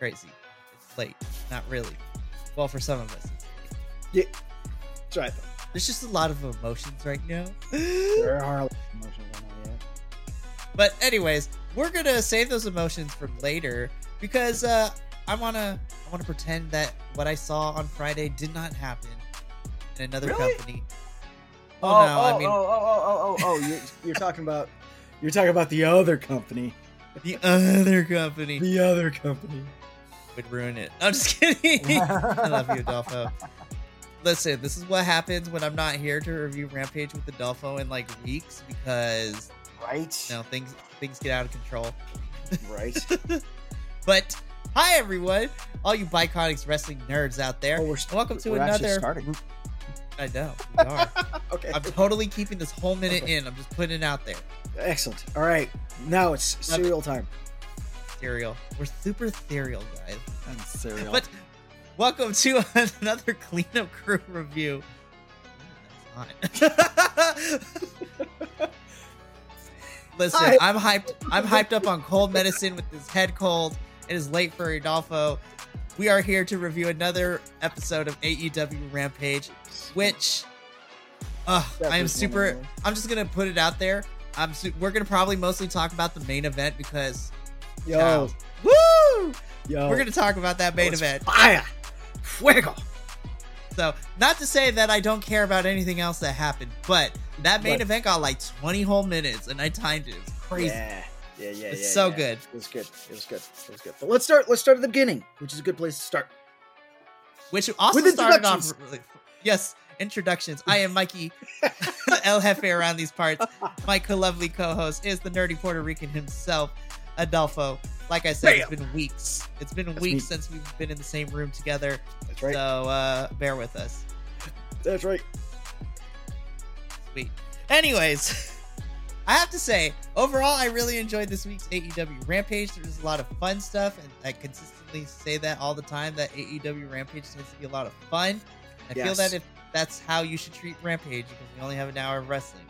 crazy. It's late. Not really. Well, for some of us, it's late. Try it. There's just a lot of emotions right now. There are emotions on that, But anyways, we're gonna save those emotions for later because uh, I wanna I wanna pretend that what I saw on Friday did not happen in another Really? company. Oh, Oh, no, I mean oh, oh, oh, oh, oh, oh, you're, you're talking about you're talking about the other company. the other company The other company. Would ruin it. I'm just kidding. I love you, Adolfo. Listen, this is what happens when I'm not here to review Rampage with Adolfo in like weeks because Right. you know things things get out of control. Right. But hi everyone, all you Bi-Conics wrestling nerds out there. Oh, we're, welcome to another. starting. I know we are. Okay. I'm totally keeping this whole minute Okay. in. I'm just putting it out there. Excellent. All right. Now it's cereal time. We're super cereal guys. And cereal. But welcome to another cleanup crew review. Ooh. Listen, Hi. I'm hyped. I'm hyped up on cold medicine with this head cold. It is late for Adolfo. We are here to review another episode of AEW Rampage, which uh, I am super. I'm just gonna put it out there. I'm. Su- we're gonna probably mostly talk about the main event because yo, woo. yo. We're gonna talk about that main event. Fire. Fuego. So, not to say that I don't care about anything else that happened, but that main But- event got like 20 whole minutes, and I timed it. It was crazy. Yeah. Yeah, yeah, It's yeah, so yeah. good. It was good. It was good. It was good. But let's start. Let's start at the beginning, which is a good place to start. Which also With started off. Really, yes, introductions. I am Mikey, El Jefe around these parts. My co-lovely co-host is the nerdy Puerto Rican himself, Adolfo. Like I said, it's been weeks. It's been That's weeks me. since we've been in the same room together. That's right. So uh, bear with us. That's right. Sweet. Anyways, I have to say, overall, I really enjoyed this week's AEW Rampage. There was a lot of fun stuff, and I consistently say that all the time that AEW Rampage tends to be a lot of fun. I feel that if that's how you should treat Rampage, because we only have an hour of wrestling.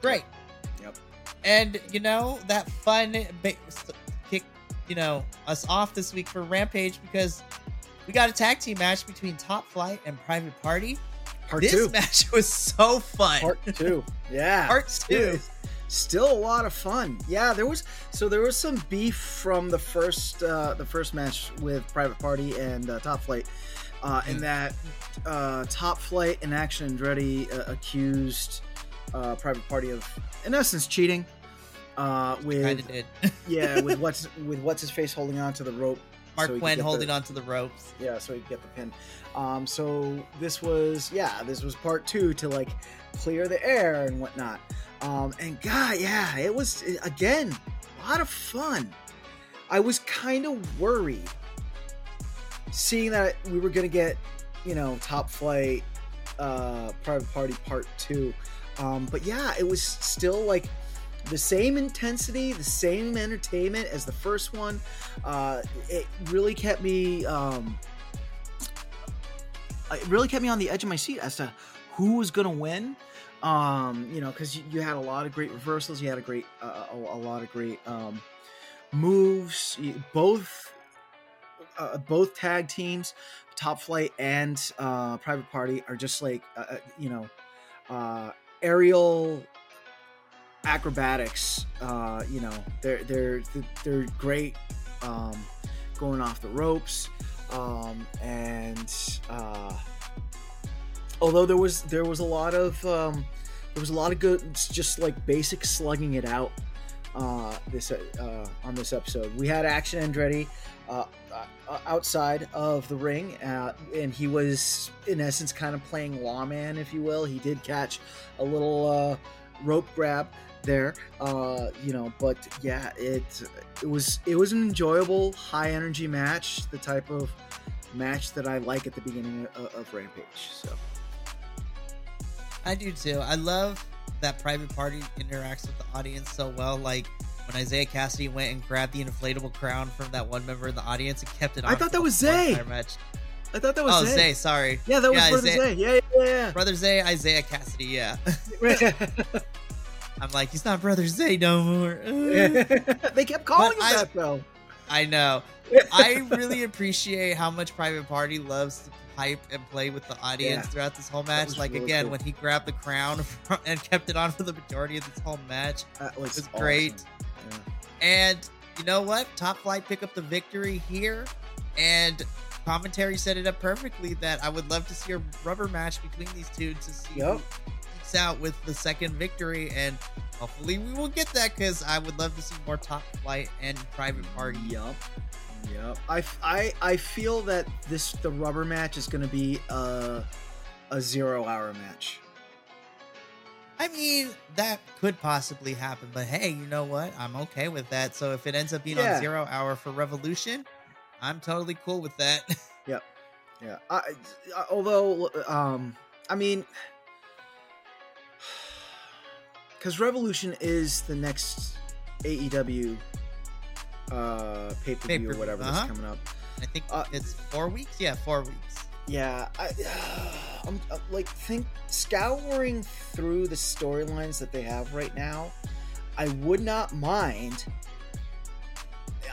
Great. And you know that fun ba- kick, you know, us off this week for Rampage because we got a tag team match between Top Flight and Private Party. Part this two. match was so fun. Part two. Yeah. Part two. Still a lot of fun. Yeah, there was so there was some beef from the first uh, the first match with Private Party and uh, Top Flight, uh, in Mm. that uh, Top Flight and Action Andretti uh, accused uh, Private Party of, in essence, cheating. Uh, with did. yeah, with what's with what's his face holding on to the rope. Marq so Quen holding the- onto the ropes. yeah so he could get the pin um so this was yeah this was part two to like clear the air and whatnot um and god yeah it was again a lot of fun i was kind of worried seeing that we were gonna get you know top flight uh private party part two um but yeah it was still like the same intensity the same entertainment as the first one. Uh it really kept me um it really kept me on the edge of my seat as to who was gonna win. Um you know because you, you had a lot of great reversals you had a great uh, a, a lot of great um moves. Both uh, both tag teams top flight and uh private party are just like uh, uh, you know uh aerial acrobatics uh you know they're they're they're great um going off the ropes um and uh although there was there was a lot of um there was a lot of good just like basic slugging it out uh this uh on this episode. We had action andretti uh, uh outside of the ring uh, and he was in essence kind of playing lawman if you will he did catch a little uh rope grab there uh you know but yeah it it was it was an enjoyable high energy match the type of match that i like at the beginning of, of rampage so I do too. I love that Private Party interacts with the audience so well. Like when Isiah Kassidy went and grabbed the inflatable crown from that one member of the audience and kept it on. I thought that was Zay. Match. i thought that was Oh, Zay. Zay. Sorry, yeah that was Yeah, brother Zay. Zay. yeah yeah brother Zay, Isiah Kassidy. Yeah. yeah I'm like, he's not Brother Zay no more. Uh. they kept calling But him I- that though. I know. I really appreciate how much Private Party loves to hype and play with the audience Yeah. throughout this whole match. Like really again, cool. when he grabbed the crown and kept it on for the majority of this whole match, That was, was awesome. great. Yeah. And you know what? Top Flight pick up the victory here, and commentary set it up perfectly. That I would love to see a rubber match between these two to see Yep. who out with the second victory, and hopefully we will get that because I would love to see more Top Flight and Private Party. Yup. Yup. I feel that this the rubber match is going to be a a zero hour match. I mean, that could possibly happen, but hey, you know what? I'm okay with that. So if it ends up being Yeah. on zero hour for Revolution, I'm totally cool with that. yep. Yeah. I, I, although, um, I mean, because Revolution is the next AEW uh, pay Pay-per-view, or whatever uh-huh. that's coming up. I think Uh, it's four weeks. Yeah, four weeks. Yeah, I, I'm uh, like think scouring through the storylines that they have right now. I would not mind.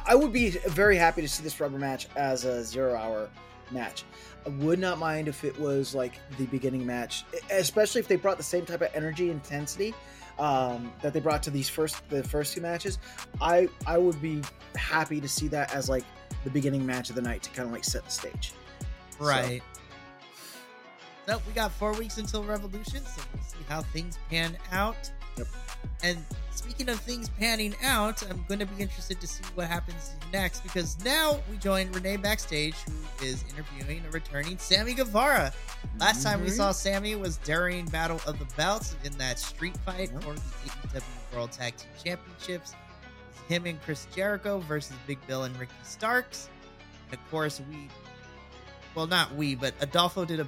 I would be very happy to see this rubber match as a zero hour match. I would not mind if it was like the beginning match, especially if they brought the same type of energy intensity um, that they brought to these first the first two matches. I I would be happy to see that as like the beginning match of the night to kind of like set the stage. So- Right. So we got four weeks until Revolution, so we'll see how things pan out. Yep. And speaking of things panning out, I'm going to be interested to see what happens next because now we join Renee backstage, who is interviewing a returning Sammy Guevara. Last time we saw Sammy was during Battle of the Belts in that street fight Yep. for the AEW World Tag Team Championships. Him and Chris Jericho versus Big Bill and Ricky Starks. And of course, we, well, not we, but Adolfo did a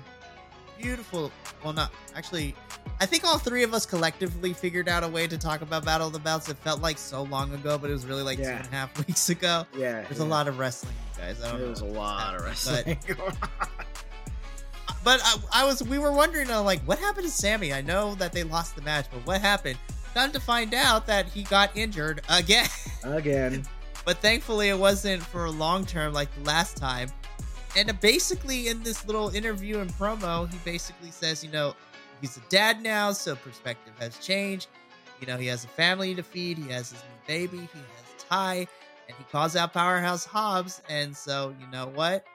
beautiful, well, not actually, I think all three of us collectively figured out a way to talk about Battle of the Belts. It felt like so long ago, but it was really like two Yeah. and a half weeks ago. Yeah, There's yeah. a lot of wrestling, guys. I don't There was a lot of happening, but- wrestling. but I, I was we were wondering uh, like what happened to Sammy? I know that they lost the match, but what happened? Time to find out that he got injured again. Again, but thankfully it wasn't for long term like the last time. And basically in this little interview and promo, he basically says, you know, he's a dad now, so perspective has changed. You know, he has a family to feed, he has his new baby, he has Ty, and he calls out Powerhouse Hobbs. And so, you know what?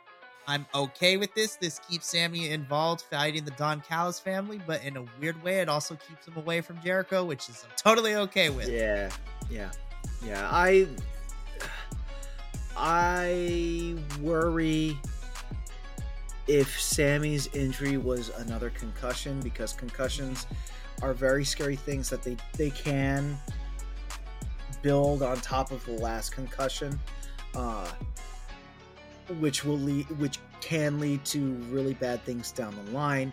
I'm okay with this. This keeps Sammy involved fighting the Don Callis family, but in a weird way, it also keeps him away from Jericho, which is I'm totally okay with. yeah, yeah, yeah. I, I worry if Sammy's injury was another concussion because concussions are very scary things that they they can build on top of the last concussion. Uh, which will lead which can lead to really bad things down the line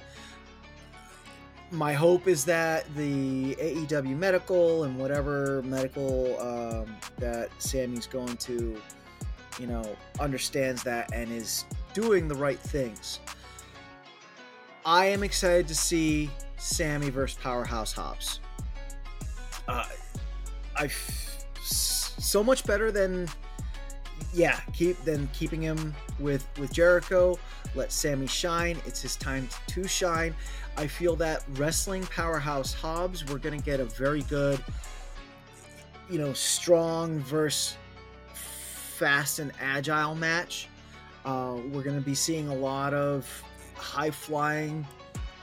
my hope is that the AEW medical and whatever medical um, that Sammy's going to, you know, understands that and is doing the right things. I am excited to see Sammy versus Powerhouse Hobbs. Uh, I so much better than yeah keep than keeping him with with Jericho. Let Sammy shine. It's his time to shine. I feel that wrestling powerhouse Hobbs, we're gonna get a very good, you know, strong versus fast and agile match. Uh, we're gonna be seeing a lot of high flying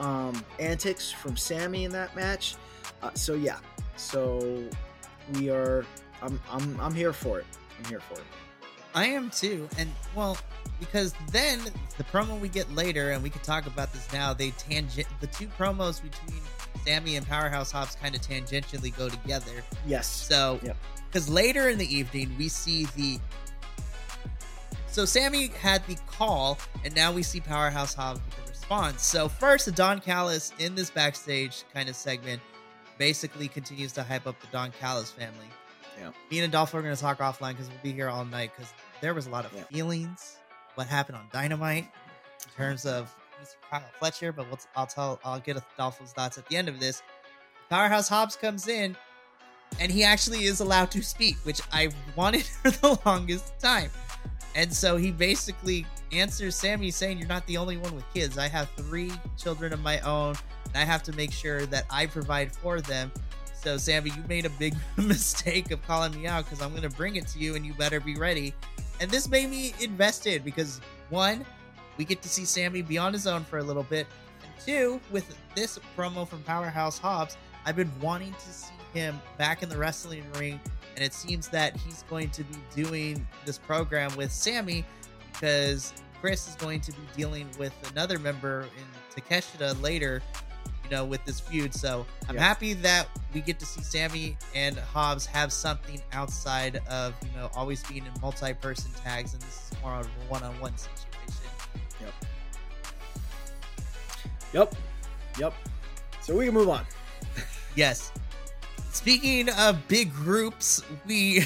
um, antics from Sammy in that match. Uh, so yeah, so we are. I'm I'm I'm here for it. I'm here for it. I am too, and well, because then the promo we get later, and we can talk about this now. They tangent the two promos between Sammy and Powerhouse Hobbs kind of tangentially go together. Yes. So, Yep. because later in the evening we see the. So Sammy had the call, and now we see Powerhouse Hobbs with the response. So first, the Don Callis in this backstage kind of segment basically continues to hype up the Don Callis family. Yeah. Me and Adolfo are going to talk offline because we'll be here all night because there was a lot of Yeah. feelings. What happened on Dynamite in terms of Mr. Kyle Fletcher, but we'll, I'll tell I'll get Adolfo's thoughts at the end of this. Powerhouse Hobbs comes in and he actually is allowed to speak, which I wanted for the longest time. And so he basically answers Sammy saying, You're not the only one with kids. I have three children of my own, and I have to make sure that I provide for them. So, Sammy, you made a big mistake of calling me out because I'm going to bring it to you, and you better be ready. And this made me invested because, one, we get to see Sammy be on his own for a little bit. And two, with this promo from Powerhouse Hobbs, I've been wanting to see him back in the wrestling ring and it seems that he's going to be doing this program with Sammy because Chris is going to be dealing with another member in Takeshita later, you know, with this feud. So I'm Yeah. happy that we get to see Sammy and Hobbs have something outside of, you know, always being in multi person tags, and this is more of a one on one situation. Yep. Yep. Yep. So we can move on. Yes. Speaking of big groups, we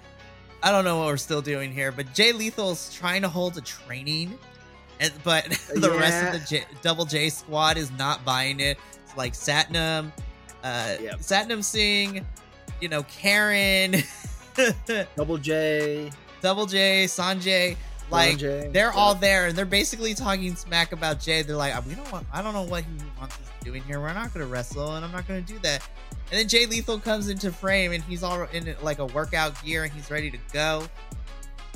I don't know what we're still doing here, but Jay Lethal's trying to hold a training, and but the rest of the J, Double J squad is not buying it. It's like Satnam, uh, Yep. Satnam Singh, you know Karen, Double J. Double J, Sonjay, like they're all there and they're basically talking smack about Jay. They're like, we don't want, I don't know what he wants us doing here. We're not going to wrestle and I'm not going to do that. And then Jay Lethal comes into frame and he's all in like a workout gear and he's ready to go.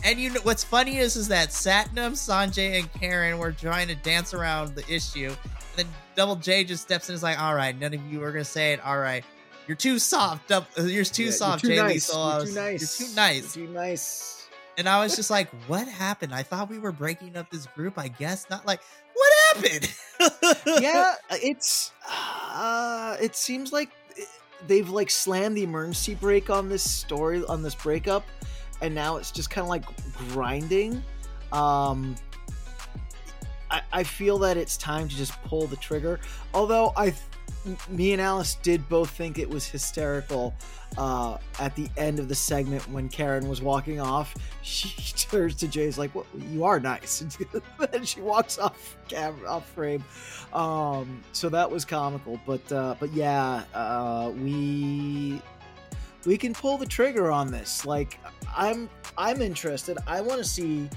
And you know what's funny is is that Satnam, Sonjay, and Karen were trying to dance around the issue. And then Double J just steps in and is like, all right, none of you are going to say it. All right. You're too soft. Dub- You're too Yeah, soft, You're Jay too nice. Lethal. You're was- too nice. You're too nice. You're too nice. And I was just like, what happened? I thought we were breaking up this group. I guess not. Like, what happened? yeah, it's uh it seems like they've like slammed the emergency brake on this story on this breakup and now it's just kind of like grinding. Um I, I feel that it's time to just pull the trigger. Although I me and Alice did both think it was hysterical uh, at the end of the segment when Karen was walking off. She turns to Jay's like, "Well, you are nice," and she walks off camera, off frame. Um, so that was comical, but uh, but yeah, uh, we we can pull the trigger on this. Like, I'm I'm interested. I want to see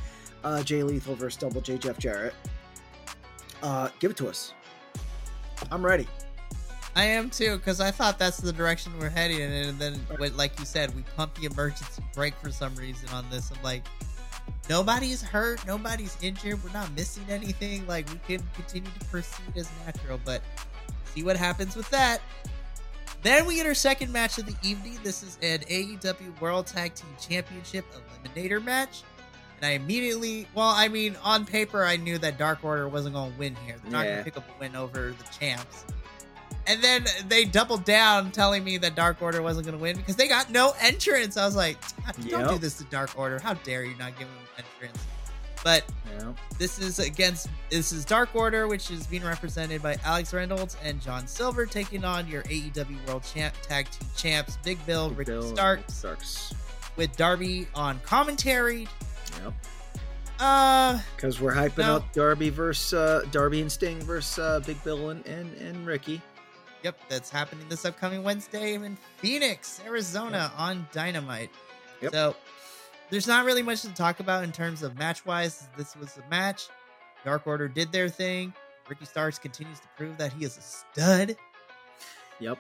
uh, Jay Lethal versus Double J Jeff Jarrett. Uh, give it to us. I'm ready. I am too, because I thought that's the direction we're heading in. And then, like you said, we pump the emergency brake for some reason on this. I'm like, nobody's hurt, nobody's injured, we're not missing anything. Like, we can continue to proceed as natural, but see what happens with that. Then we get our second match of the evening. This is an AEW World Tag Team Championship Eliminator match. And I immediately, well, I mean, on paper, I knew that Dark Order wasn't going to win here. They're not going to pick up a win over the champs. And then they doubled down, telling me that Dark Order wasn't going to win because they got no entrance. I was like, don't do this to Dark Order. How dare you not give them entrance? But Yeah. this is against this is Dark Order, which is being represented by Alex Reynolds and John Silver, taking on your AEW World Champ Tag Team Champs Big Bill, Ricky Bill Starks, Starks. with Darby on commentary. Yep. Uh, Because we're hyping No. up Darby versus uh, Darby and Sting versus uh, Big Bill and, and, and Ricky. Yep, that's happening this upcoming Wednesday in Phoenix, Arizona on Dynamite. Yep. So there's not really much to talk about in terms of match wise. This was a match. Dark Order did their thing. Ricky Starks continues to prove that he is a stud. Yep.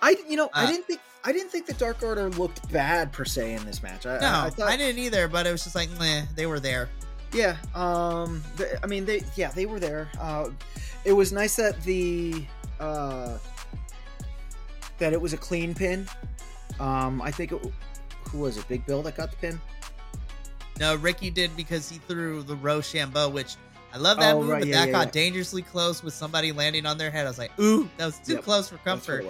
I you know I Uh, didn't think I didn't think the Dark Order looked bad per se in this match. I, No, I, I, I didn't either, but it was just like, meh, they were there. yeah. Um. th- I mean they yeah they were there. Uh, it was nice that the uh that it was a clean pin. Um. I think it, who was it? Big Bill that got the pin. No, Ricky did because he threw the Roshambo, which I love that Oh, move, right, but yeah, that yeah, got yeah. dangerously close with somebody landing on their head. I was like, ooh, that was too Yep. close for comfort.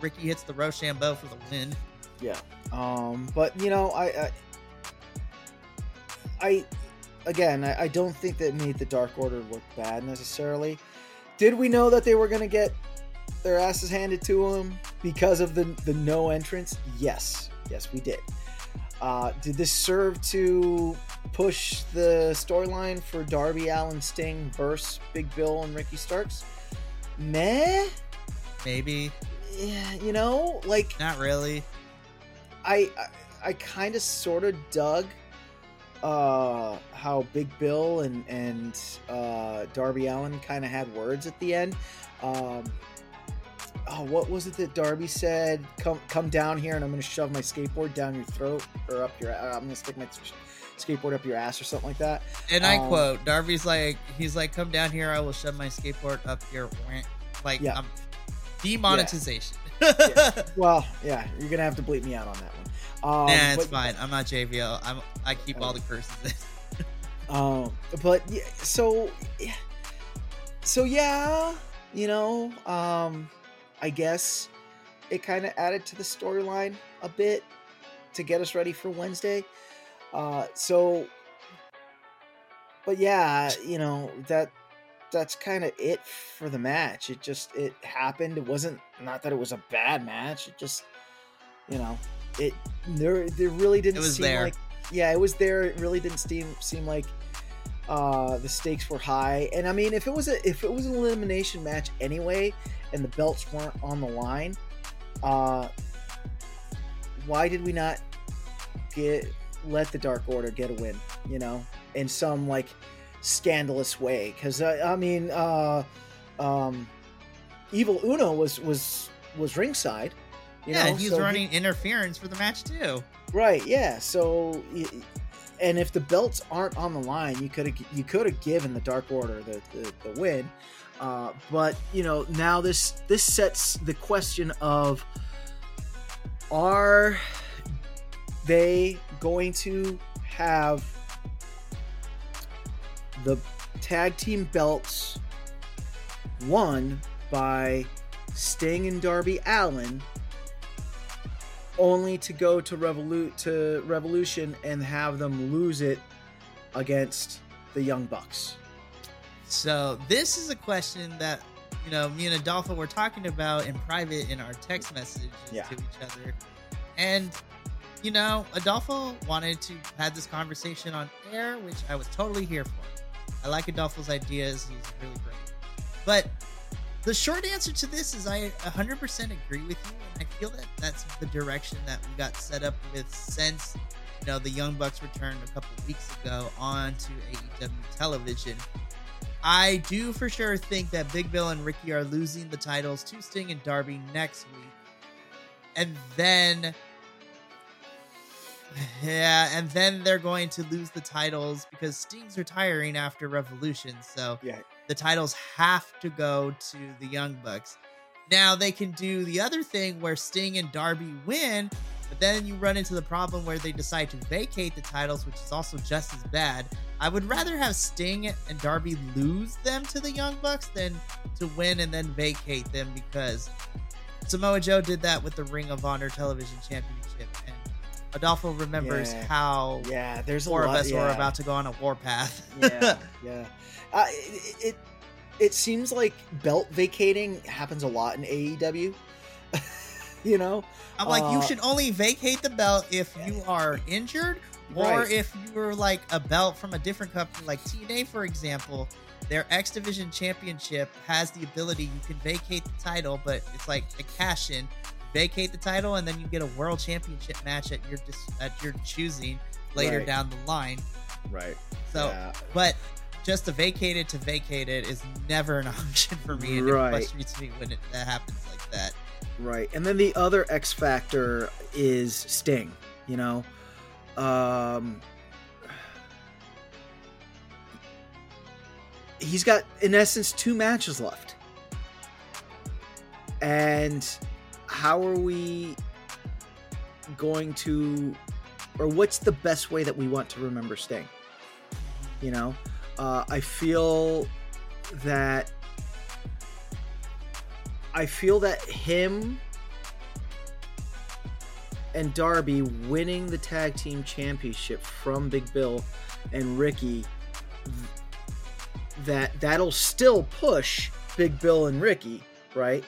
Ricky hits the Roshambo for the win. Yeah. Um, but you know, I, I, I again, I, I don't think that made the Dark Order look bad necessarily. Did we know that they were going to get their asses handed to them because of the the no entrance? Yes, yes, we did. Uh, did this serve to push the storyline for Darby Allin Sting versus Big Bill and Ricky Starks? Meh Maybe. yeah, you know, like Not really. I I, I kind of sort of dug uh how Big Bill and and uh Darby Allin kind of had words at the end. Um Oh, what was it that Darby said? Come, come down here, and I'm going to shove my skateboard down your throat, or up your. I'm going to stick my skateboard up your ass, or something like that. And I Um, quote, Darby's like, he's like, come down here, I will shove my skateboard up your like Yeah. um, demonetization. Well, yeah, you're gonna have to bleep me out on that one. Um, nah, it's but- fine. I'm not JVL. I'm I keep all the curses in. Um, but yeah, so yeah, so yeah, you know, um, I guess it kind of added to the storyline a bit to get us ready for Wednesday. Uh, so, but yeah, you know that that's kind of it for the match. It just it happened. It wasn't not that it was a bad match. It just you know it there there really didn't It was seem there. like yeah it was there. It really didn't seem seem like uh the stakes were high and i mean if it was a if it was an elimination match anyway and the belts weren't on the line uh why did we not get let the dark order get a win you know in some like scandalous way because uh, i mean uh um evil uno was was was ringside you yeah, know he's so he- running interference for the match too. Right. Yeah. So, and if the belts aren't on the line, you could have you could have given the Dark Order the the, the win. Uh, but you know now this this sets the question of are they going to have the tag team belts won by Sting and Darby Allin only to go to Revolu- to Revolution and have them lose it against the Young Bucks. So this is a question that you know me and Adolfo were talking about in private in our text messages Yeah. to each other, and you know Adolfo wanted to have this conversation on air, which I was totally here for. I like Adolfo's ideas; he's really great. But the short answer to this is I 100% agree with you, and I feel that that's the direction that we got set up with since you know the Young Bucks returned a couple weeks ago onto AEW television. I do for sure think that Big Bill and Ricky are losing the titles to Sting and Darby next week. And then yeah, and then they're going to lose the titles because Sting's retiring after Revolution. So Yeah. The titles have to go to the Young Bucks. Now they can do the other thing where Sting and Darby win, but then you run into the problem where they decide to vacate the titles, which is also just as bad. I would rather have Sting and Darby lose them to the Young Bucks than to win and then vacate them because Samoa Joe did that with the Ring of Honor Television Championship, and Adolfo remembers Yeah. how Yeah, there's a four of us yeah. were about to go on a warpath. yeah, yeah. Uh, it, it it seems like belt vacating happens a lot in AEW. you know, I'm like, you Uh, should only vacate the belt if you are injured, or Right. if you were like a belt from a different company, like TNA, for example. Their X Division Championship has the ability you can vacate the title, but it's like a cash in. Vacate the title, and then you get a World Championship match at your dis- at your choosing later Right. down the line. right? So, yeah. but just to vacate it to vacate it is never an option for me, and Right. it frustrates me when it, that happens like that. Right. And then the other X factor is Sting, you know. Um He's got in essence two matches left. And how are we going to or what's the best way that we want to remember Sting? You know, uh, I feel that I feel that him and Darby winning the tag team championship from Big Bill and Ricky that that'll still push Big Bill and Ricky, right?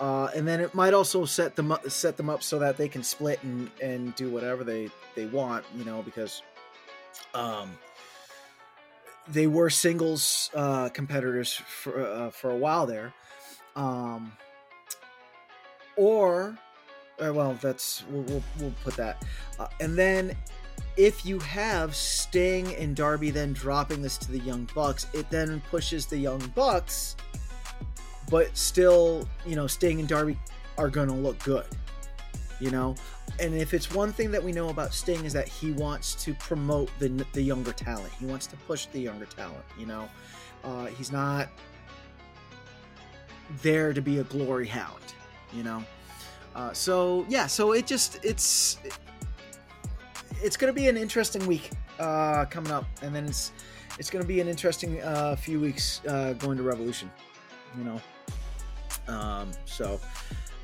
Uh, and then it might also set them up set them up so that they can split and and do whatever they they want, you know, because um they were singles uh competitors for uh, for a while there. Um or, uh, well, that's we'll we'll, we'll put that, uh, and then if you have Sting and Darby then dropping this to the Young Bucks, it then pushes the Young Bucks, but still, you know, Sting and Darby are going to look good, you know. And if it's one thing that we know about Sting is that he wants to promote the the younger talent. He wants to push the younger talent, you know. Uh, he's not there to be a glory hound, you know. Uh, so yeah, so it just it's it's going to be an interesting week uh, coming up, and then it's it's going to be an interesting uh, few weeks uh, going to Revolution, you know. Um, so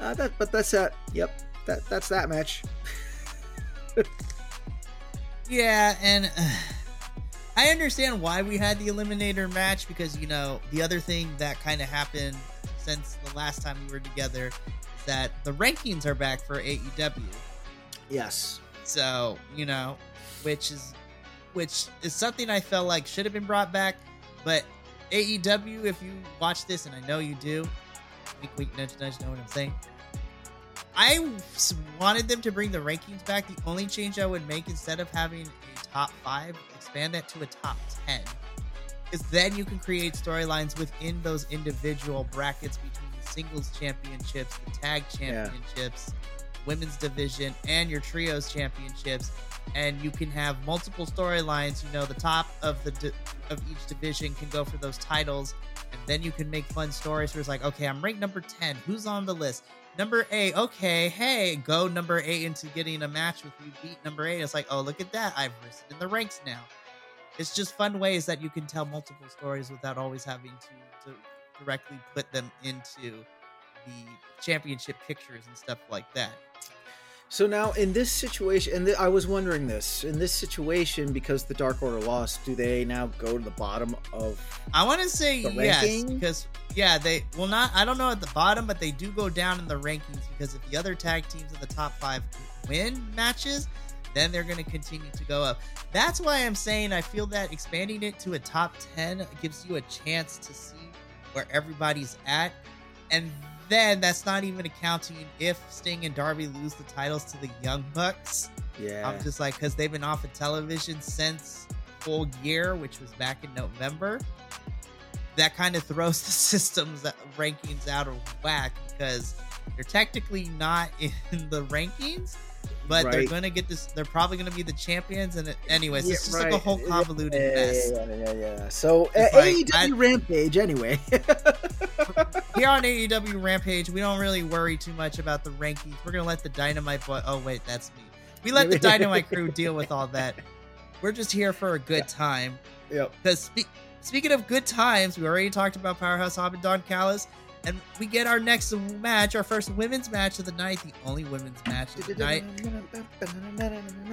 uh, that, but that's that. Yep, that that's that match. yeah, and uh, I understand why we had the eliminator match because you know the other thing that kind of happened since the last time we were together is that the rankings are back for AEW. Yes. So, you know, which is which is something I felt like should have been brought back, but AEW, if you watch this, and I know you do, wink, wink, nudge, nudge, know what I'm saying. I wanted them to bring the rankings back. The only change I would make instead of having a top five, expand that to a top 10. Because then you can create storylines within those individual brackets between the singles championships, the tag championships, yeah women's division and your trios championships and you can have multiple storylines. You know the top of the di- of each division can go for those titles and then you can make fun stories where it's like okay i'm ranked number 10 who's on the list? Number 8 okay hey go number 8 into getting a match with you beat number 8 it's like oh look at that. I've risen in the ranks now. It's just fun ways that you can tell multiple stories without always having to, to directly put them into the championship pictures and stuff like that. So now in this situation, and th- I was wondering this in this situation because the Dark Order lost, do they now go to the bottom of? I want to say yes because yeah, they well not. I don't know at the bottom, but they do go down in the rankings because if the other tag teams in the top five win matches, then they're going to continue to go up. That's why I'm saying I feel that expanding it to a top ten gives you a chance to see where everybody's at, and then that's not even accounting if Sting and Darby lose the titles to the Young Bucks. Yeah. I'm just like, because they've been off of television since Full Gear, which was back in November. That kind of throws the system's uh, rankings out of whack because they're technically not in the rankings, but right. they're gonna get this. They're probably gonna be the champions. And it, anyways, yeah, it's just right. like a whole convoluted yeah, mess. Yeah, yeah, yeah. So uh, like, AEW I, Rampage, anyway. here on AEW Rampage, we don't really worry too much about the rankings. We're gonna let the Dynamite. Boy- oh wait, that's me. We let the Dynamite crew deal with all that. We're just here for a good time. Yep. Because spe- speaking of good times, we already talked about Powerhouse Hobbs and Don Callis. And we get our next match, our first women's match of the night, the only women's match of the night.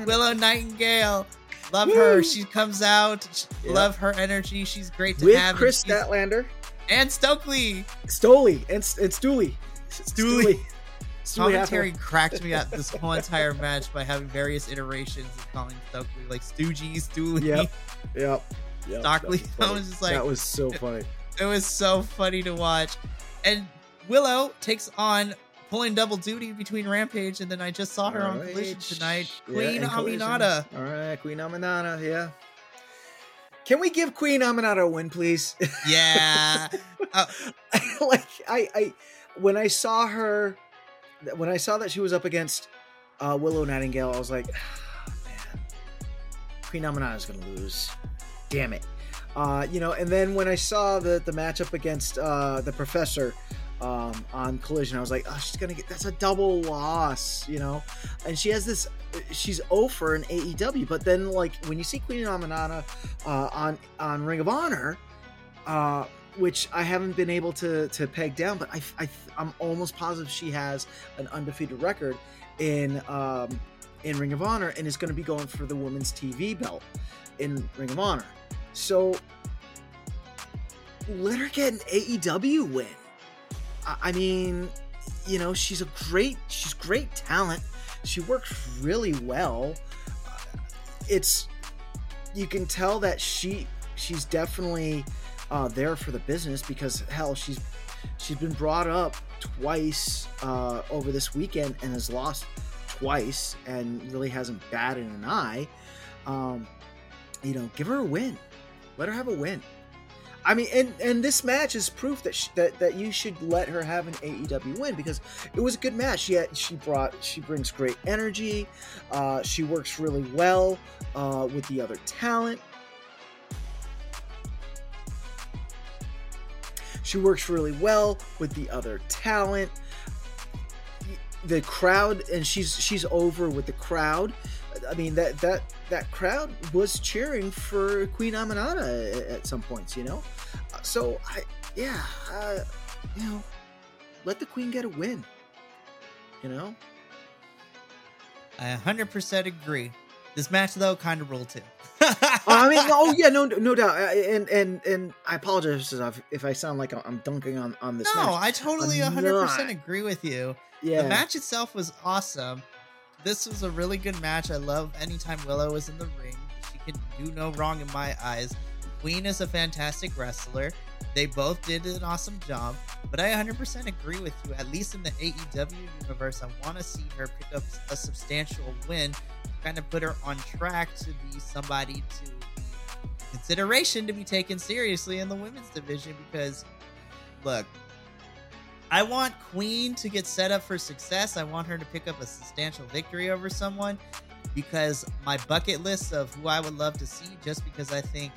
Willow Nightingale. Love Woo! her. She comes out. Yep. Love her energy. She's great to With have. Kris Statlander. And Stokely. Stoley. And, and Stooley. Stooley. Commentary cracked me up this whole entire match by having various iterations of calling Stokely like Stoogie, Stooley. Yep. Yep. yep. Stockley. That was, I was just like that was so funny. It, it was so funny to watch and Willow takes on pulling double duty between Rampage and then I just saw her All on right. Collision tonight. Queen yeah, Aminata. All right, Queen Aminata, yeah. Can we give Queen Aminata a win, please? Yeah. uh, like I, I, when I saw her, when I saw that she was up against uh, Willow Nightingale, I was like, oh, man, Queen Aminata's gonna lose. Damn it. Uh, you know, and then when I saw the the matchup against uh, the professor um, on Collision, I was like, oh, she's gonna get that's a double loss, you know. And she has this, she's over in AEW, but then like when you see Queen Aminata uh, on on Ring of Honor, uh, which I haven't been able to to peg down, but I, I I'm almost positive she has an undefeated record in um, in Ring of Honor and is going to be going for the women's TV belt in Ring of Honor. So let her get an AEW win. I mean, you know, she's a great she's great talent. She works really well. It's you can tell that she she's definitely uh, there for the business because hell, she's she's been brought up twice uh, over this weekend and has lost twice and really hasn't batted an eye. Um, you know, give her a win. Let her have a win. I mean, and and this match is proof that she, that that you should let her have an AEW win because it was a good match. She had, she brought she brings great energy. Uh, she works really well uh, with the other talent. She works really well with the other talent. The crowd, and she's she's over with the crowd. I mean that that that crowd was cheering for Queen Aminata at some points, you know. So I yeah, uh, you know, let the Queen get a win. You know. I 100% agree. This match though kind of ruled too. I mean, oh yeah, no, no doubt, and and and I apologize if I sound like I'm dunking on on this. No, match. I totally 100% agree with you. Yeah, The match itself was awesome. This was a really good match. I love anytime Willow is in the ring. She can do no wrong in my eyes. Queen is a fantastic wrestler. They both did an awesome job. But I 100% agree with you. At least in the AEW universe, I want to see her pick up a substantial win, kind of put her on track to be somebody to consideration to be taken seriously in the women's division. Because, look, I want Queen to get set up for success. I want her to pick up a substantial victory over someone because my bucket list of who I would love to see, just because I think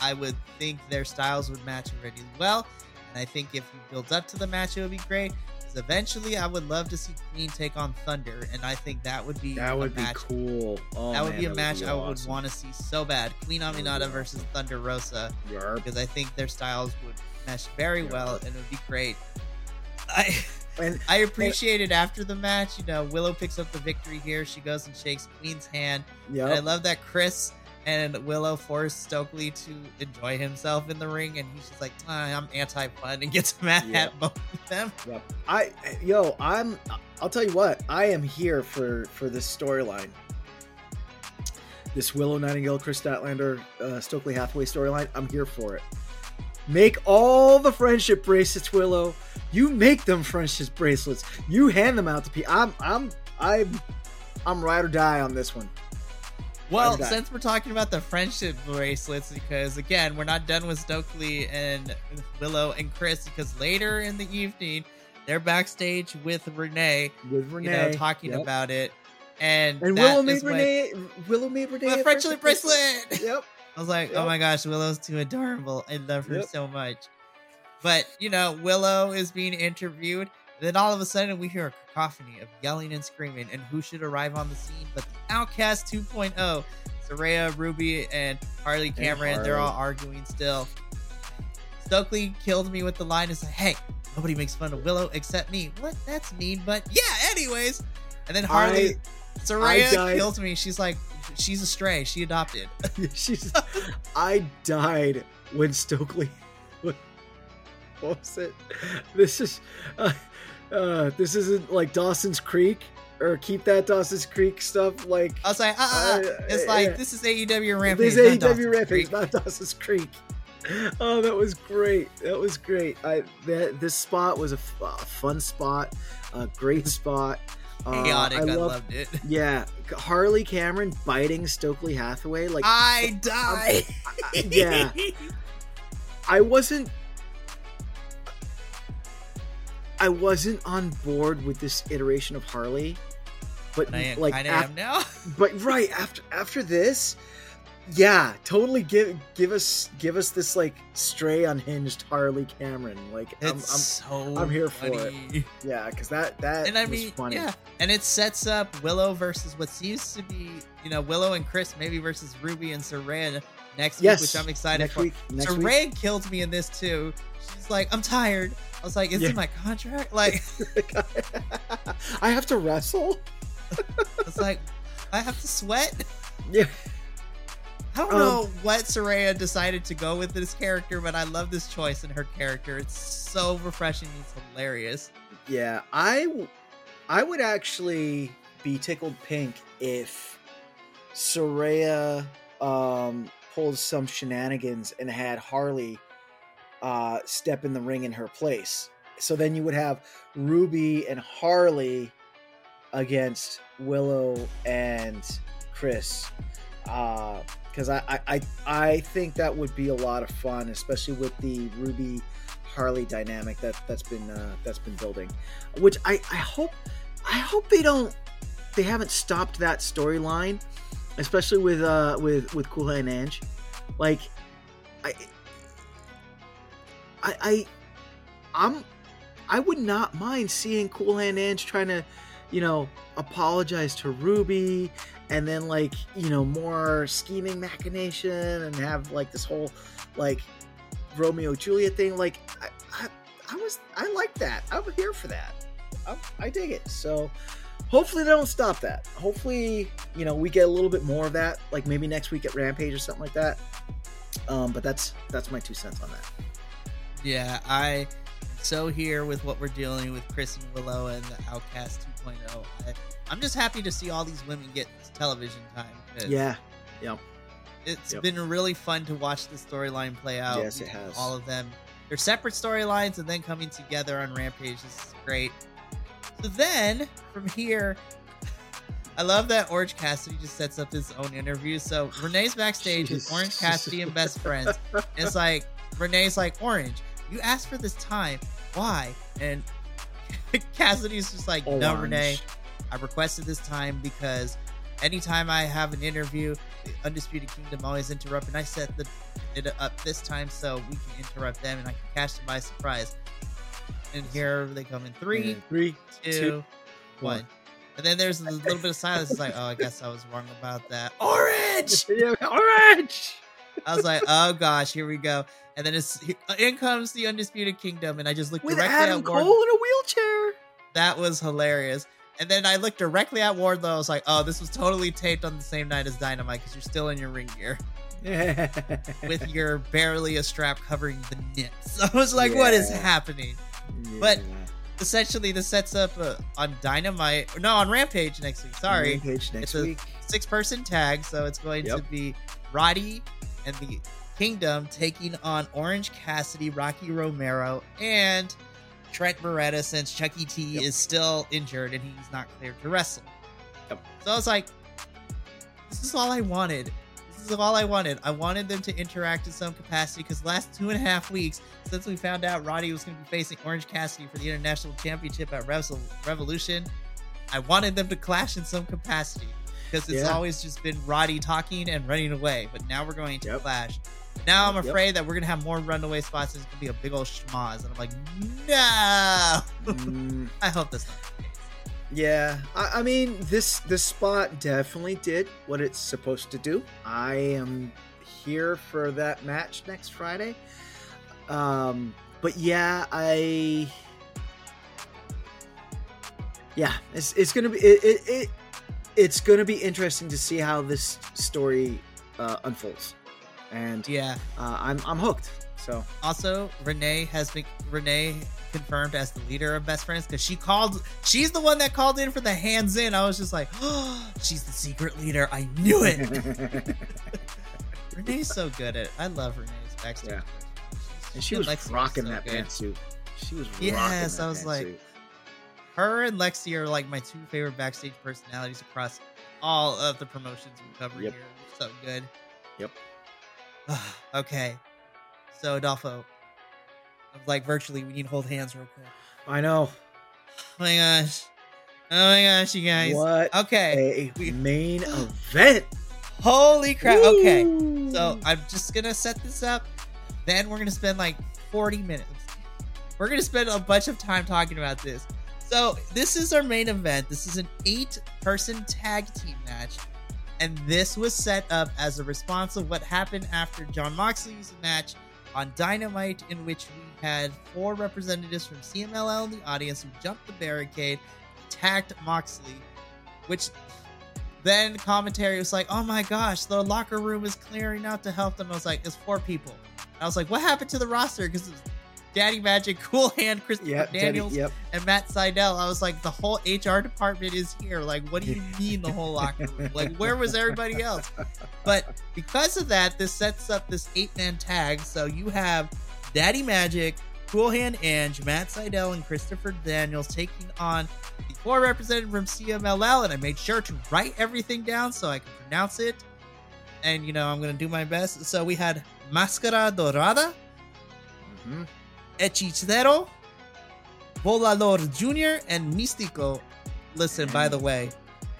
I would think their styles would match really well. And I think if you build up to the match, it would be great. Because eventually, I would love to see Queen take on Thunder, and I think that would be that a would be match. cool. Oh, that would man, be a match I would want to see so bad. Queen be Aminata versus. Thunder Rosa Yarp. because I think their styles would mesh very Yeah. well and it would be great. I And I appreciated after the match, you know, Willow picks up the victory here. She goes and shakes Queen's hand. And I love that Kris and Willow force Stokely to enjoy himself in the ring, and he's just like, "Ah, "I'm anti-fun," and gets mad Yeah. at both of them. I yo, I'm. I'll tell you what, I am here for for this storyline. This Willow Nightingale, Kris Statlander, uh, Stokely Hathaway storyline. I'm here for it. Make all the friendship bracelets, Willow. You make them friendship bracelets. You hand them out to people. I'm. I'm. I'm. I'm ride or die on this one. Well, since we're talking about the friendship bracelets, because again, we're not done with Stokely and Willow and Kris, because later in the evening, they're backstage with Renee, With Renee, you know, talking Yep. about it, and And Willow made Renee. Willow made Renee. a friendship bracelet. Yep. I was like, oh my gosh, Willow's too adorable. I love her Yep. so much. But, you know, Willow is being interviewed. Then all of a sudden, we hear a cacophony of yelling and screaming. And who should arrive on the scene but the Outcast 2.0? Saraya, Ruby, and Harley Cameron. They're all arguing still. Stokely killed me with the line and said, hey, nobody makes fun of Willow except me. What? That's mean. But yeah, anyways. And then Harley, Saraya died- kills me. She's like, she's a stray. She adopted. She's. I died when Stokely. What was it? This is. Uh, uh, this isn't like Dawson's Creek or keep that Dawson's Creek stuff. Like I was like, uh, uh, Uh, it's like yeah. this is AEW Rampage. this Dawson's AEW Rampage, Creek. not Dawson's Creek. Oh, that was great. That was great. I that this spot was a, f- fun spot, a great spot. Uh, Chaotic. I, love- loved it. Yeah, Harley Cameron biting Stokely Hathaway. Like I die. yeah. I wasn't I wasn't on board with this iteration of Harley. But I like kind of af- am now. but right after after this, yeah, totally give give us give us this like stray unhinged Harley Cameron. Like I'm, It's so I'm here for it. yeah, cuz that that And I was mean, funny. yeah, and it sets up Willow versus what seems to be, you know, Willow and Kris maybe versus Ruby and Saraya next Yes, week, which I'm excited next for. week next week. Saraya killed me in this too. She's like, I'm tired. I was like, is Yeah. it my contract? Like, I have to wrestle. it's like, I have to sweat. Yeah. I don't Um, know what Saraya decided to go with this character, but I love this choice in her character. It's so refreshing. It's hilarious. Yeah, I I would actually be tickled pink if Saraya um pulled some shenanigans and had Harley uh, step in the ring in her place. So then you would have Ruby and Harley against Willow and Kris. Because I, I, I, I think that would be a lot of fun, especially with the Ruby Harley dynamic that that's been uh, that's been building. Which I, I hope I hope they don't they haven't stopped that storyline, especially with uh with with Cool Hand Ange. Like I I I I'm I would not mind seeing Cool Hand Ange trying to, you know, apologize to Ruby and then like, you know, more scheming machination and have like this whole like Romeo Juliet thing. Like I, I, I was I like that. I'm here for that. I, I dig it. So hopefully they don't stop that. Hopefully, you know, we get a little bit more of that, like maybe next week at Rampage or something like that. Um, but that's that's my two cents on that. Yeah, I so here with what we're dealing with Kris and Willow and the Outcast 2.0. I, I'm just happy to see all these women get television time. Yeah. Yep. It's Yep. been really fun to watch the storyline play out. Yes, it has. All of them. They're separate storylines and then coming together on Rampage. This is great. So then, from here, I love that Orange Cassidy just sets up his own interview. So Renee's backstage with Orange Cassidy and best friends. And it's like Renee's like, Orange, you asked for this time. Why? And Cassidy's just like, no, Renee, I requested this time because anytime I have an interview, the Undisputed Kingdom always interrupt, and I set the it up this time so we can interrupt them and I can catch them by surprise. And here they come in three, And three, two, two, one. one. And then there's a little bit of silence. It's like, oh, I guess I was wrong about that. Orange! Yeah, Orange. I was like, oh gosh, here we go. And then it's uh, in comes the Undisputed Kingdom, and I just looked With directly Adam at Cole Ward. in a wheelchair. That was hilarious. And then I looked directly at Wardlow. I was like, oh, this was totally taped on the same night as Dynamite because you're still in your ring gear with your barely a strap covering the nips. I was like, what is Yeah. But- Essentially, this sets up uh, on Dynamite. No, on Rampage next week. Sorry. Rampage next It's a- week. six person tag, so it's going to be Roddy and the Kingdom taking on Orange Cassidy, Rocky Romero, and Trent Beretta since Chucky T Yep. is still injured and he's not cleared to wrestle. Yep. So I was like, this is all I wanted. This is all I wanted. I wanted them to interact in some capacity because last two and a half weeks since we found out Roddy was going to be facing Orange Cassidy for the International Championship at Revol- Revolution, I wanted them to clash in some capacity because it's Yeah. always just been Roddy talking and running away. But now we're going to Yep. clash. Now I'm Yep. afraid that we're gonna have more runaway spots. and It's gonna be a big old schmoz, and I'm like, no. Mm, I hope that's not the case. Yeah, I, I mean this this spot definitely did what it's supposed to do. I am here for that match next Friday. Um, but yeah, I yeah, it's it's gonna be it, it, it it's gonna be interesting to see how this story uh, unfolds, and Yeah. uh, I'm I'm hooked. So Also, Renee has been Renee confirmed as the leader of Best Friends because she called. She's the one that called in for the hands in. I was just like, oh, she's the secret leader. I knew it. Renee's so good at. it. I love Renee's backstage. Yeah. And she and was Lexi rocking so that good. pantsuit. She was rocking Yes, that I was like-. Her and Lexi are like my two favorite backstage personalities across all of the promotions we cover Yep. here. So good. Yep. okay. So Adolfo, like virtually, we need to hold hands real quick. I know. Oh my gosh. Oh my gosh, you guys. What Okay. a we- main event. Holy crap. Okay. So I'm just gonna set this up. Then we're gonna spend like 40 minutes. We're gonna spend a bunch of time talking about this. So this is our main event. This is an eight-person tag team match, and this was set up as a response of what happened after John Moxley's match on Dynamite, in which we had four representatives from CMLL in the audience who jumped the barricade, attacked Moxley, which then commentary was like, "Oh my gosh, the locker room is clearing out to help them." I was like, "It's four people." I was like, "What happened to the roster?" Because Daddy Magic, Cool Hand, Christopher Yep, Teddy, Daniels, yep. and Matt Sydal. I was like, "The whole HR department is here." Like, what do you mean the whole locker room? Like, where was everybody else? But because of that, this sets up this eight-man tag. So you have Daddy Magic, Cool Hand Ange, Matt Sydal, and Christopher Daniels taking on the four representative from CMLL. And I made sure to write everything down so I can pronounce it. And, you know, I'm going to do my best. So we had Máscara Dorada, Mhm. Hechicero, Volador Jr., and Místico. Listen, by the way,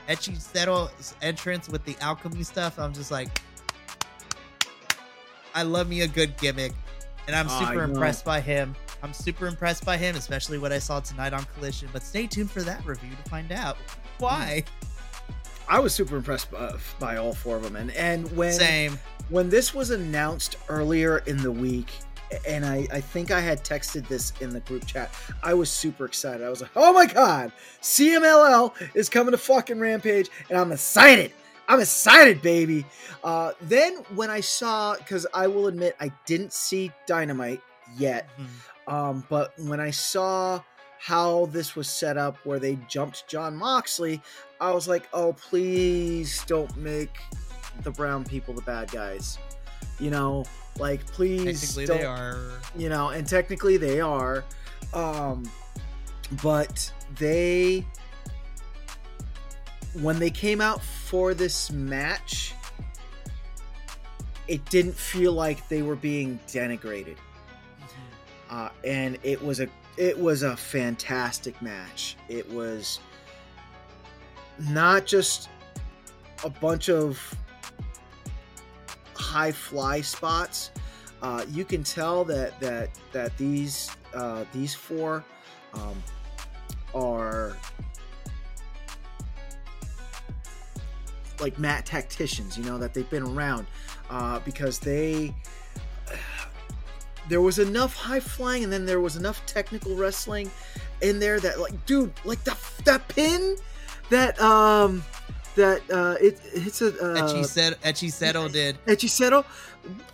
Hechicero's entrance with the alchemy stuff, I'm just like, I love me a good gimmick, and I'm Ah, super know. impressed by him. I'm super impressed by him, especially what I saw tonight on Collision. But stay tuned for that review to find out why. I was super impressed by, by all four of them, and and when Same. when this was announced earlier in the week, and I, I think I had texted this in the group chat, I was super excited. I was like, oh my god, CMLL is coming to fucking Rampage, and I'm excited. I'm excited, baby. Uh, then when I saw, because I will admit, I didn't see Dynamite yet, Mhm. um, but when I saw how this was set up, where they jumped John Moxley, I was like, oh, please don't make the brown people the bad guys. You know, like please Technically, don't. they are. You know, and technically they are, um, but they when they came out for this match, it didn't feel like they were being denigrated uh, and it was a it was a fantastic match. It was not just a bunch of high fly spots. Uh, you can tell that that that these uh, these four um, are like mat tacticians. You know that they've been around uh, because they there was enough high flying and then there was enough technical wrestling in there that like dude like that that pin that um that uh it it's a uh, Hechicero did. Hechicero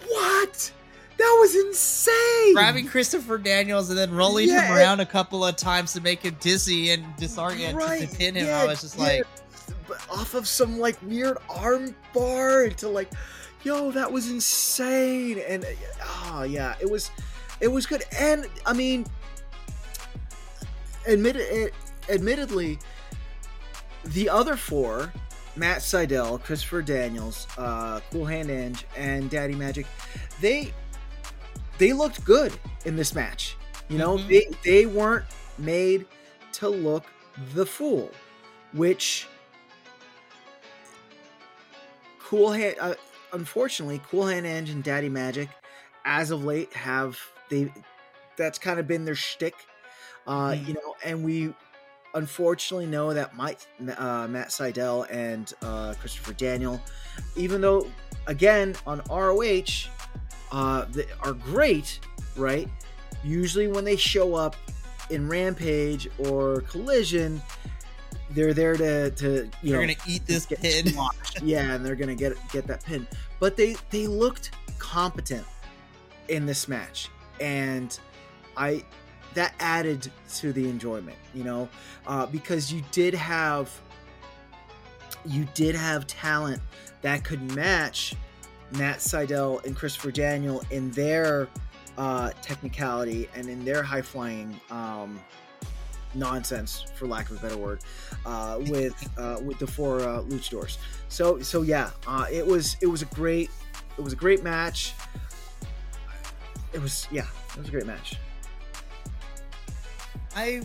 what that was insane grabbing Christopher Daniels and then rolling Yeah, him around a couple of times to make him dizzy and disorient Right, to pin him. yeah, I was just yeah. like, off of some like weird arm bar to like yo that was insane and oh yeah it was it was good and i mean admit it admittedly the other four matt sydal christopher daniels uh cool hand Ange, and daddy magic they they looked good in this match you know Mhm. they they weren't made to look the fool which cool hand uh, unfortunately cool hand Ange and daddy magic as of late have they that's kind of been their shtick uh Mhm. you know and we unfortunately know that Mike, uh, Matt Sydal and uh, Christopher Daniel, even though again on ROH, uh, they are great, right? Usually when they show up in Rampage or Collision, they're there to to you you're know gonna eat this pin. yeah, and they're gonna get get that pin. But they they looked competent in this match, and I that added to the enjoyment, you know, uh, because you did have you did have talent that could match Matt Sydal and Christopher Daniel in their uh, technicality and in their high flying um, nonsense, for lack of a better word, uh, with uh, with the four uh, luchadors. So so yeah, uh, it was it was a great it was a great match. It was yeah, it was a great match. I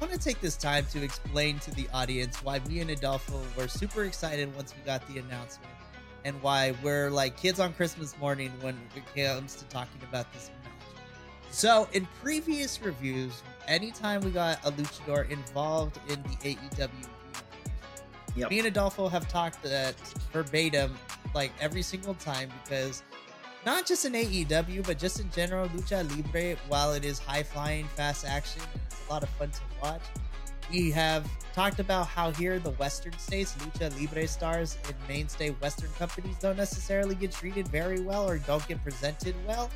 want to take this time to explain to the audience why me and Adolfo were super excited once we got the announcement, and why we're like kids on Christmas morning when it comes to talking about this match. So, in previous reviews, anytime we got a luchador involved in the AEW Yep. me and Adolfo have talked that verbatim like every single time because not just in AEW, but just in general, Lucha Libre, while it is high flying, fast action, a lot of fun to watch. We have talked about how here in the Western states, Lucha Libre stars in mainstay Western companies don't necessarily get treated very well or don't get presented well.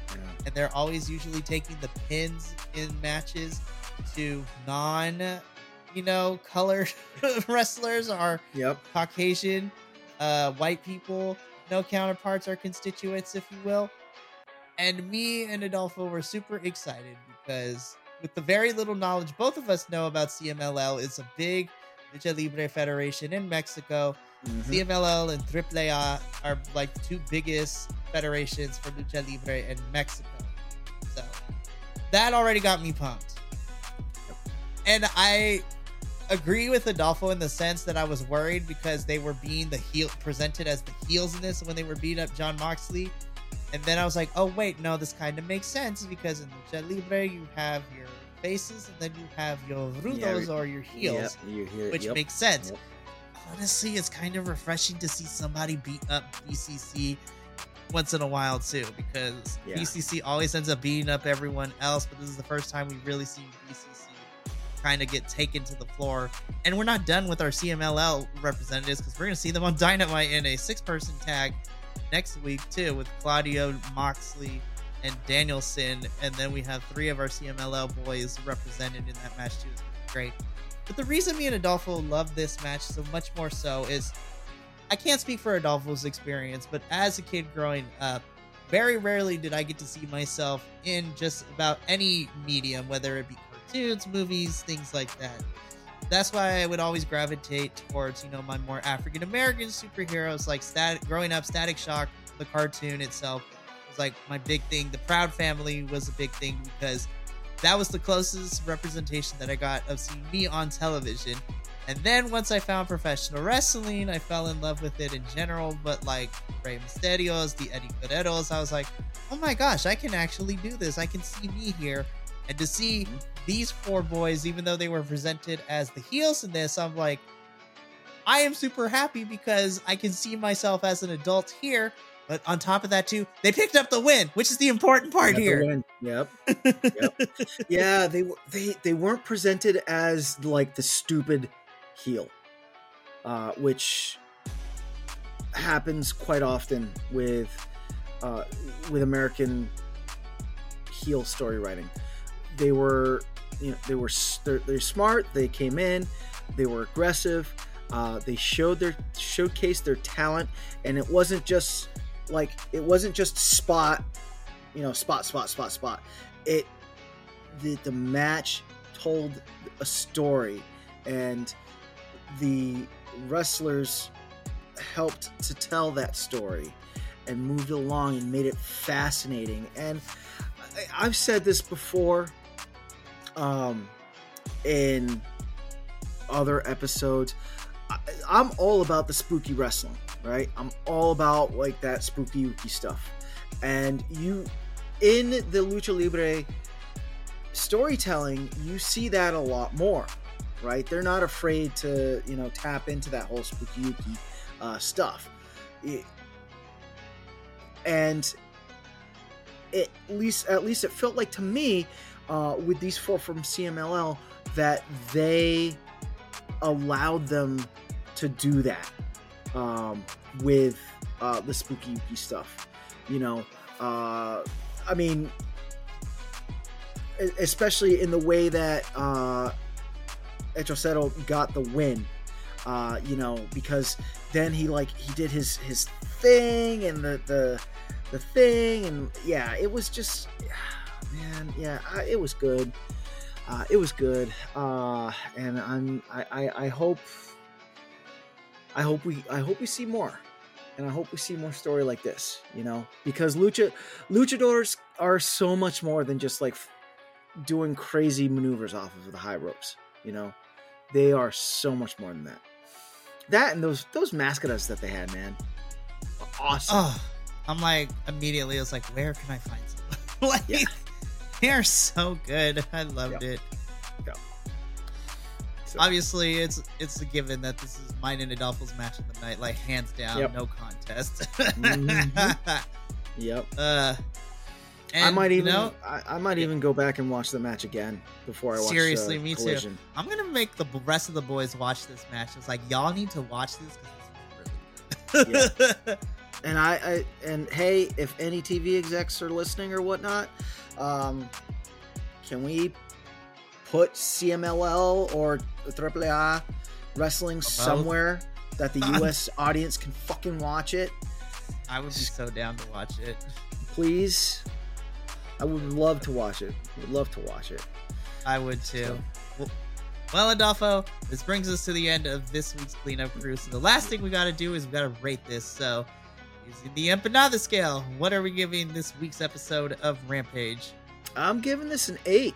And they're always usually taking the pins in matches to non, you know, colored wrestlers or Yep. Caucasian, uh, white people, no counterparts or constituents, if you will. And me and Adolfo were super excited because, with the very little knowledge both of us know about CMLL, it's a big Lucha Libre federation in Mexico. Mhm. CMLL and Triple A are like the two biggest federations for Lucha Libre in Mexico. So that already got me pumped. And I agree with Adolfo in the sense that I was worried because they were being the heel presented as the heels in this when they were beating up John Moxley. And then I was like, oh wait, no, this kind of makes sense because in Lucha Libre you have your faces and then you have your rudos Yeah, or your heels Yep, you hear which yep. makes sense. Yep. Honestly, it's kind of refreshing to see somebody beat up BCC once in a while too, because Yeah. BCC always ends up beating up everyone else. But this is the first time we really see BCC kind of get taken to the floor, and we're not done with our CMLL representatives because we're gonna see them on Dynamite in a six-person tag next week too, with Claudio Moxley and Danielson, and then we have three of our CMLL boys represented in that match too. It's great. But the reason me and Adolfo love this match so much more so is I can't speak for Adolfo's experience, but as a kid growing up, very rarely did I get to see myself in just about any medium, whether it be cartoons, movies, things like that. That's why I would always gravitate towards, you know, my more African American superheroes like Static growing up, Static Shock, the cartoon itself was like my big thing. The Proud Family was a big thing because that was the closest representation that I got of seeing me on television. And then once I found professional wrestling, I fell in love with it in general. But like Rey Mysterios, the Eddie Guerreros, I was like, oh my gosh, I can actually do this. I can see me here. And to see mm-hmm. These four boys, even though they were presented as the heels in this, I'm like, I am super happy because I can see myself as an adult here. But on top of that, too, they picked up the win, which is the important part here. win. Yep. yeah, they they they weren't presented as like the stupid heel, uh, which happens quite often with uh, with American heel story writing. They were you know they were they're, smart. They came in, they were aggressive. Uh, they showed their showcased their talent, and it wasn't just like it wasn't just spot you know spot spot spot spot it the the match told a story and the wrestlers helped to tell that story and moved along and made it fascinating and i've said this before um in other episodes I, i'm all about the spooky wrestling right? I'm all about like that spooky ooky stuff. And you in the lucha libre storytelling you see that a lot more right? They're not afraid to you know tap into that whole spooky ooky uh, stuff. It- and it, at least at least it felt like to me uh, with these four from cmll that they allowed them to do that um, with uh, the spooky ooky stuff you know uh, i mean especially in the way that uh, Hechicero got the win. Uh, you know, because then he like he did his his thing and the the the thing and yeah, it was just man, yeah, I, it was good. Uh, it was good, uh, and I'm I, I I hope I hope we I hope we see more, and I hope we see more story like this. You know, because lucha luchadors are so much more than just like doing crazy maneuvers off of the high ropes. You know, they are so much more than that. That and those those mascaras that they had, man, awesome. Oh, I'm like immediately. I was like, where can I find some? like, Yeah. they're so good. I loved Yep. it. So- Obviously, it's it's a given that this is mine and Adolfo's match of the night, like hands down, Yep. no contest. Mhm. Yep. uh, I and, might you even know, I, I might even go back and watch the match again before I watch Seriously, me too. I'm gonna make the rest of the boys watch this match. It's like y'all need to watch this because it's really good. And I, I and hey, if any TV execs are listening or whatnot, um, can we put CMLL or AAA wrestling somewhere that the U.S. audience can fucking watch it? I would be so down to watch it. Please, I would love to watch it. Would love to watch it. I would too. Well, well, Adolfo, this brings us to the end of this week's cleanup crew. So the last thing we got to do is we got to rate this. So using the empanada scale, what are we giving this week's episode of Rampage? I'm giving this an eight.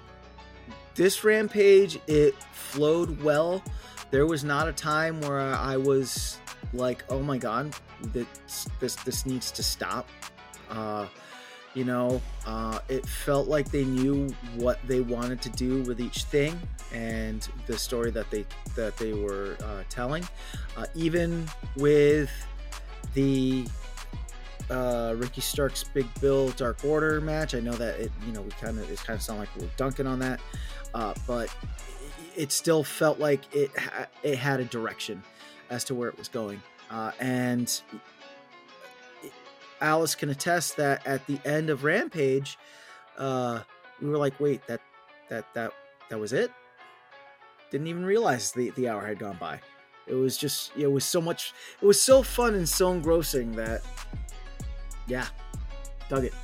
This Rampage, it flowed well. There was not a time where I was like, "Oh my god, this this this needs to stop." Uh, you know, uh, it felt like they knew what they wanted to do with each thing and the story that they that they were uh, telling. Uh, even with the uh, Ricky Starks Big Bill Dark Order match, I know that it you know we kind of it's kind of sound like we are dunking on that, uh, but it still felt like it it had a direction as to where it was going, uh, and Alice can attest that at the end of Rampage, uh, we were like, wait, that that that that was it. Didn't even realize the the hour had gone by. It was just it was so much. It was so fun and so engrossing that, yeah, dug it.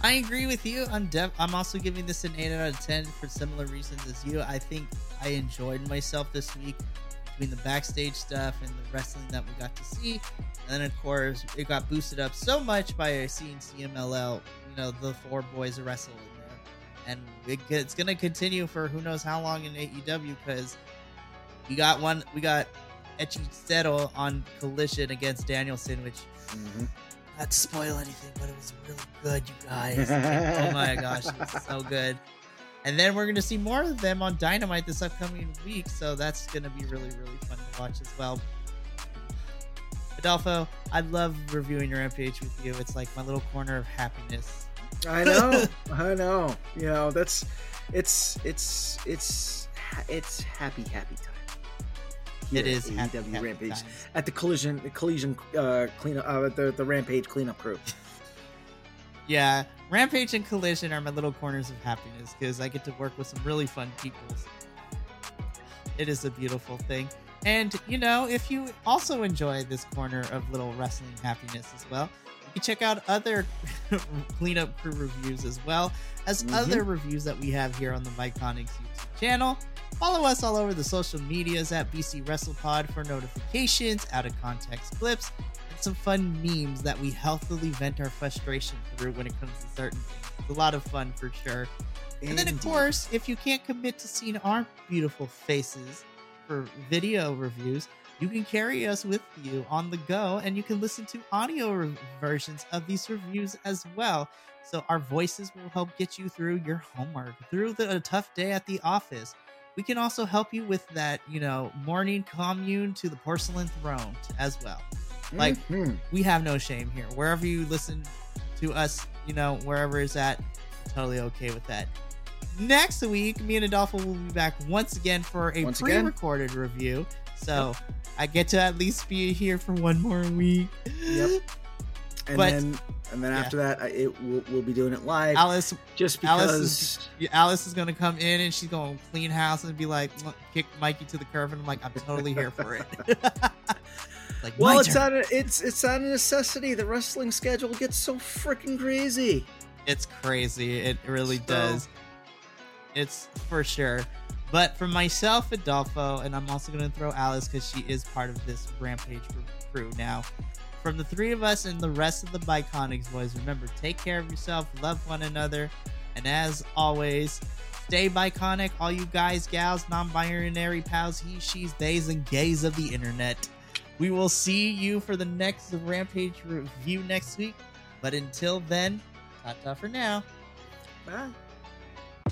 I agree with you. I'm def- I'm also giving this an eight out of ten for similar reasons as you. I think I enjoyed myself this week between the backstage stuff and the wrestling that we got to see. And then, of course, it got boosted up so much by seeing CMLL, you know, the four boys wrestle in there. And it's going to continue for who knows how long in AEW because we got one, we got Hechicero on Collision against Danielson, which. Mm-hmm. Not to spoil anything, but it was really good, you guys. oh my gosh, it was so good. And then we're going to see more of them on Dynamite this upcoming week. So that's going to be really, really fun to watch as well. Adolfo, I love reviewing your MPH with you. It's like my little corner of happiness. I know. I know. You know, that's it's it's it's it's happy happy time. It is happy, happy Rampage times. at the collision the collision uh cleanup uh the the Rampage cleanup crew. yeah, Rampage and Collision are my little corners of happiness because I get to work with some really fun people. It is a beautiful thing. And, you know, if you also enjoy this corner of little wrestling happiness as well, can check out other cleanup crew reviews as well as mm-hmm. other reviews that we have here on the Bi-Conics YouTube channel. Follow us all over the social medias at BC WrestlePod for notifications, out of context clips, and some fun memes that we healthily vent our frustration through when it comes to certain things. It's a lot of fun for sure. And then, of course, if you can't commit to seeing our beautiful faces for video reviews, you can carry us with you on the go and you can listen to audio re- versions of these reviews as well. So, our voices will help get you through your homework, through the, a tough day at the office. We can also help you with that, you know, morning commune to the porcelain throne as well. Like mm-hmm. we have no shame here. Wherever you listen to us, you know, wherever it's at, totally okay with that. Next week, me and Adolfo will be back once again for a once pre-recorded again? review. So yep. I get to at least be here for one more week. Yep. And but, then and then yeah. after that, it we'll, we'll, be doing it live. Alice, just because Alice is, Alice is going to come in and she's going to clean house and be like, kick Mikey to the curb, and I'm like, I'm totally here for it. Like, well, it's not a, it's it's not a necessity. The wrestling schedule gets so freaking crazy. It's crazy. It really so. does. It's for sure. But for myself, Adolfo, and I'm also going to throw Alice because she is part of this Rampage crew now. From the three of us and the rest of the Bi-Conics boys, remember, take care of yourself, love one another, and as always, stay Bi-Conic, all you guys, gals, non-binary pals, he, she's, theys, and gays of the internet. We will see you for the next Rampage review next week. But until then, ta-ta for now. Bye.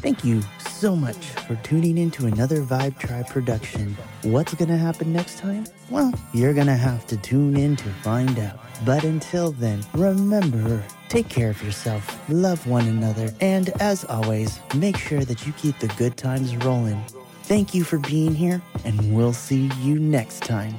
Thank you so much for tuning in to another Vibe Tribe production. What's going to happen next time? Well, you're going to have to tune in to find out. But until then, remember, take care of yourself, love one another, and as always, make sure that you keep the good times rolling. Thank you for being here, and we'll see you next time.